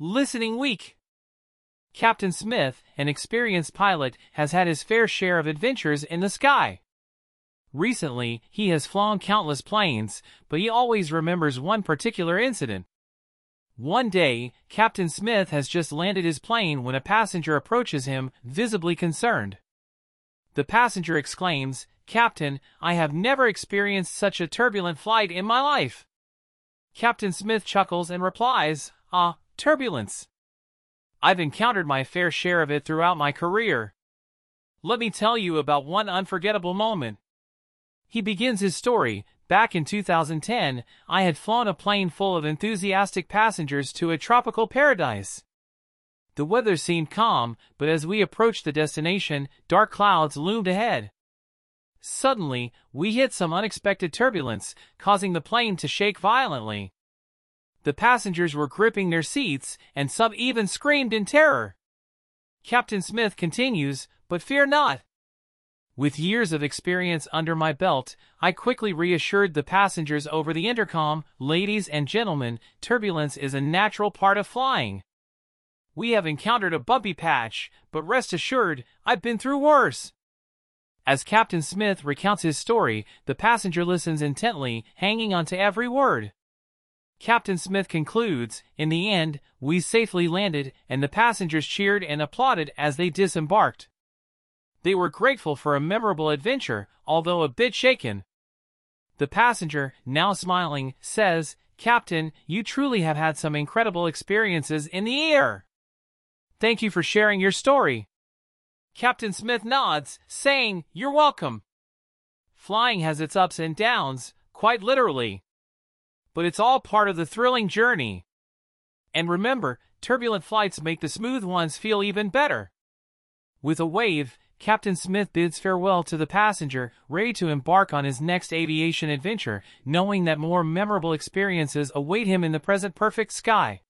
Listening week. Captain Smith, an experienced pilot, has had his fair share of adventures in the sky. Recently, he has flown countless planes, but he always remembers one particular incident. One day, Captain Smith has just landed his plane when a passenger approaches him, visibly concerned. The passenger exclaims, Captain, I have never experienced such a turbulent flight in my life. Captain Smith chuckles and replies, Ah, turbulence. I've encountered my fair share of it throughout my career. Let me tell you about one unforgettable moment. He begins his story, back in 2010, I had flown a plane full of enthusiastic passengers to a tropical paradise. The weather seemed calm, but as we approached the destination, dark clouds loomed ahead. Suddenly, we hit some unexpected turbulence, causing the plane to shake violently. The passengers were gripping their seats, and some even screamed in terror. Captain Smith continues, but fear not. With years of experience under my belt, I quickly reassured the passengers over the intercom, ladies and gentlemen, turbulence is a natural part of flying. We have encountered a bumpy patch, but rest assured, I've been through worse. As Captain Smith recounts his story, the passenger listens intently, hanging on to every word. Captain Smith concludes, in the end, we safely landed, and the passengers cheered and applauded as they disembarked. They were grateful for a memorable adventure, although a bit shaken. The passenger, now smiling, says, Captain, you truly have had some incredible experiences in the air. Thank you for sharing your story. Captain Smith nods, saying, You're welcome. Flying has its ups and downs, quite literally. But it's all part of the thrilling journey. And remember, turbulent flights make the smooth ones feel even better. With a wave, Captain Smith bids farewell to the passenger, ready to embark on his next aviation adventure, knowing that more memorable experiences await him in the present perfect sky.